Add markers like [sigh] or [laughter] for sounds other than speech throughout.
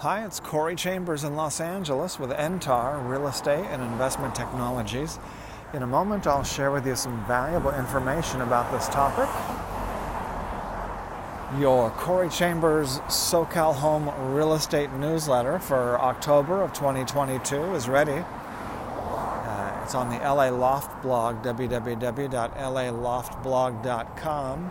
Hi, it's Corey Chambers in Los Angeles with NTAR Real Estate and Investment Technologies. In a moment, I'll share with you some valuable information about this topic. Your Corey Chambers SoCal Home Real Estate newsletter for October of 2022 is ready. Uh, it's on the LA Loft blog, www.laloftblog.com.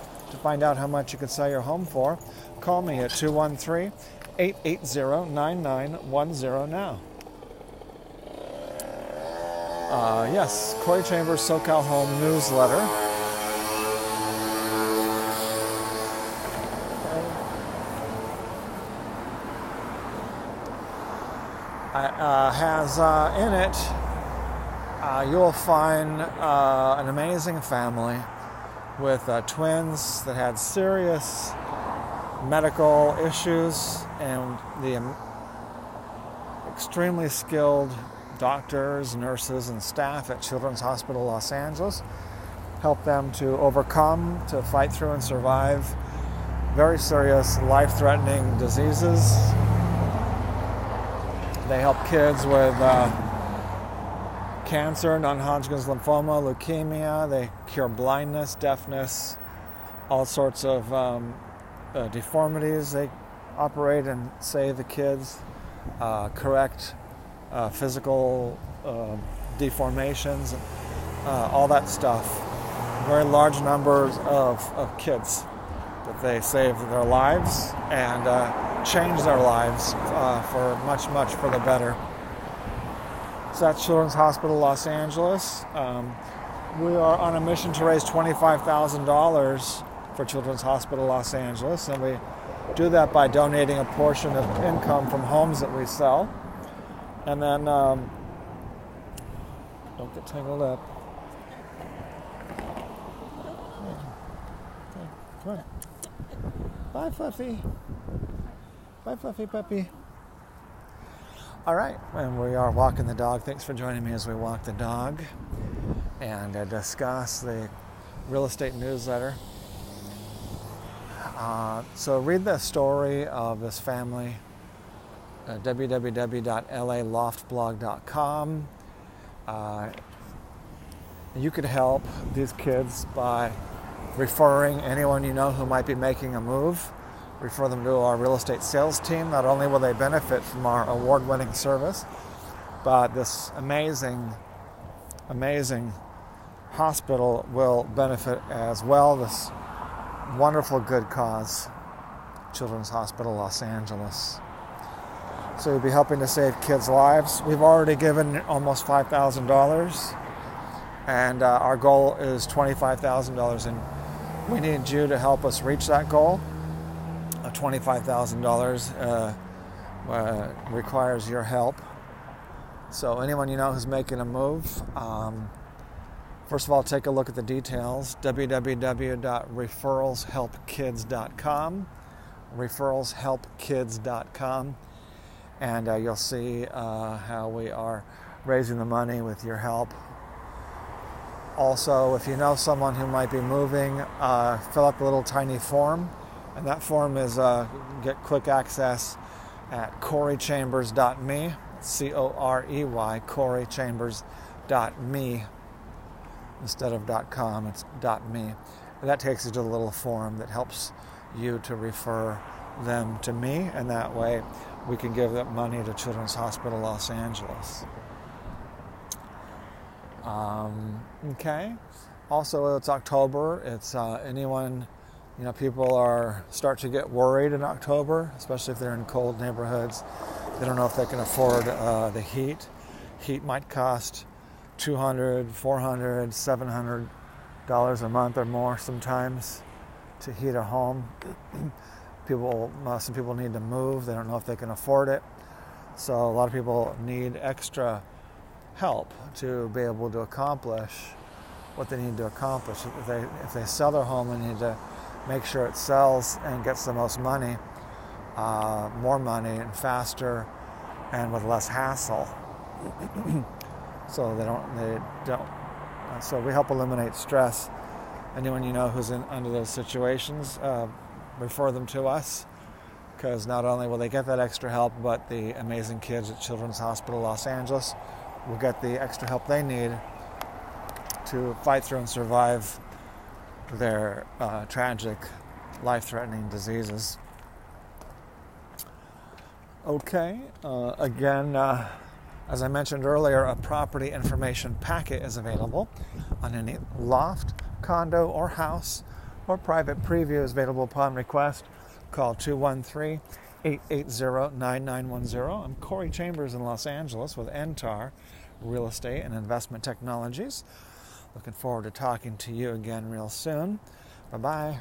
To find out how much you could sell your home for, Call me at 213 880 9910 now. Uh, yes, Corey Chambers SoCal Home newsletter. Uh, has uh, in it, uh, you'll find uh, an amazing family with uh, twins that had serious medical issues and the extremely skilled doctors, nurses, and staff at Children's Hospital Los Angeles help them to overcome, to fight through, and survive very serious life threatening diseases. They help kids with uh, cancer, non Hodgkin's lymphoma, leukemia. They cure blindness, deafness, all sorts of um, uh, deformities they operate and save the kids, uh, correct uh, physical um, deformations, uh, all that stuff. Very large numbers of, of kids that they save their lives and uh, change their lives uh, for much, much for the better. So that's Children's Hospital Los Angeles. Um, we are on a mission to raise $25,000 for Children's Hospital Los Angeles, and we do that by donating a portion of income from homes that we sell. And then, um, don't get tangled up. Come on. Bye, Fluffy. Bye, Fluffy puppy. All right, and we are walking the dog. Thanks for joining me as we walk the dog and uh, discuss the real estate newsletter uh, so read the story of this family uh, www.laloftblog.com. Uh, you could help these kids by referring anyone you know who might be making a move. Refer them to our real estate sales team. Not only will they benefit from our award winning service, but this amazing, amazing hospital will benefit as well. This wonderful good cause, Children's Hospital Los Angeles. So we'll be helping to save kids' lives. We've already given almost $5,000, and uh, our goal is $25,000, and we need you to help us reach that goal. Uh, $25,000 uh, uh, requires your help. So anyone you know who's making a move, um, First of all, take a look at the details www.referralshelpkids.com. Referralshelpkids.com. And uh, you'll see uh, how we are raising the money with your help. Also, if you know someone who might be moving, uh, fill up a little tiny form. And that form is uh, get quick access at coreychambers.me. C O R E Y, coreychambers.me instead of .com, it's .me. And that takes you to the little form that helps you to refer them to me, and that way we can give that money to Children's Hospital Los Angeles. Um, okay. Also, it's October. It's uh, anyone, you know, people are start to get worried in October, especially if they're in cold neighborhoods. They don't know if they can afford uh, the heat. Heat might cost 200 400 700 dollars a month or more sometimes to heat a home [clears throat] people uh, some people need to move they don't know if they can afford it So a lot of people need extra help to be able to accomplish what they need to accomplish. If they if they sell their home, they need to make sure it sells and gets the most money, uh, more money, and faster, and with less hassle. [clears throat] so they don't they don't. Uh, so we help eliminate stress. Anyone you know who's in under those situations, uh, refer them to us because not only will they get that extra help, but the amazing kids at Children's Hospital Los Angeles will get the extra help they need to fight through and survive their uh, tragic, life threatening diseases. Okay, uh, again, uh, as I mentioned earlier, a property information packet is available on any loft, condo, or house, or private preview is available upon request. Call 213 880 9910. I'm Corey Chambers in Los Angeles with NTAR Real Estate and Investment Technologies. Looking forward to talking to you again real soon. Bye bye.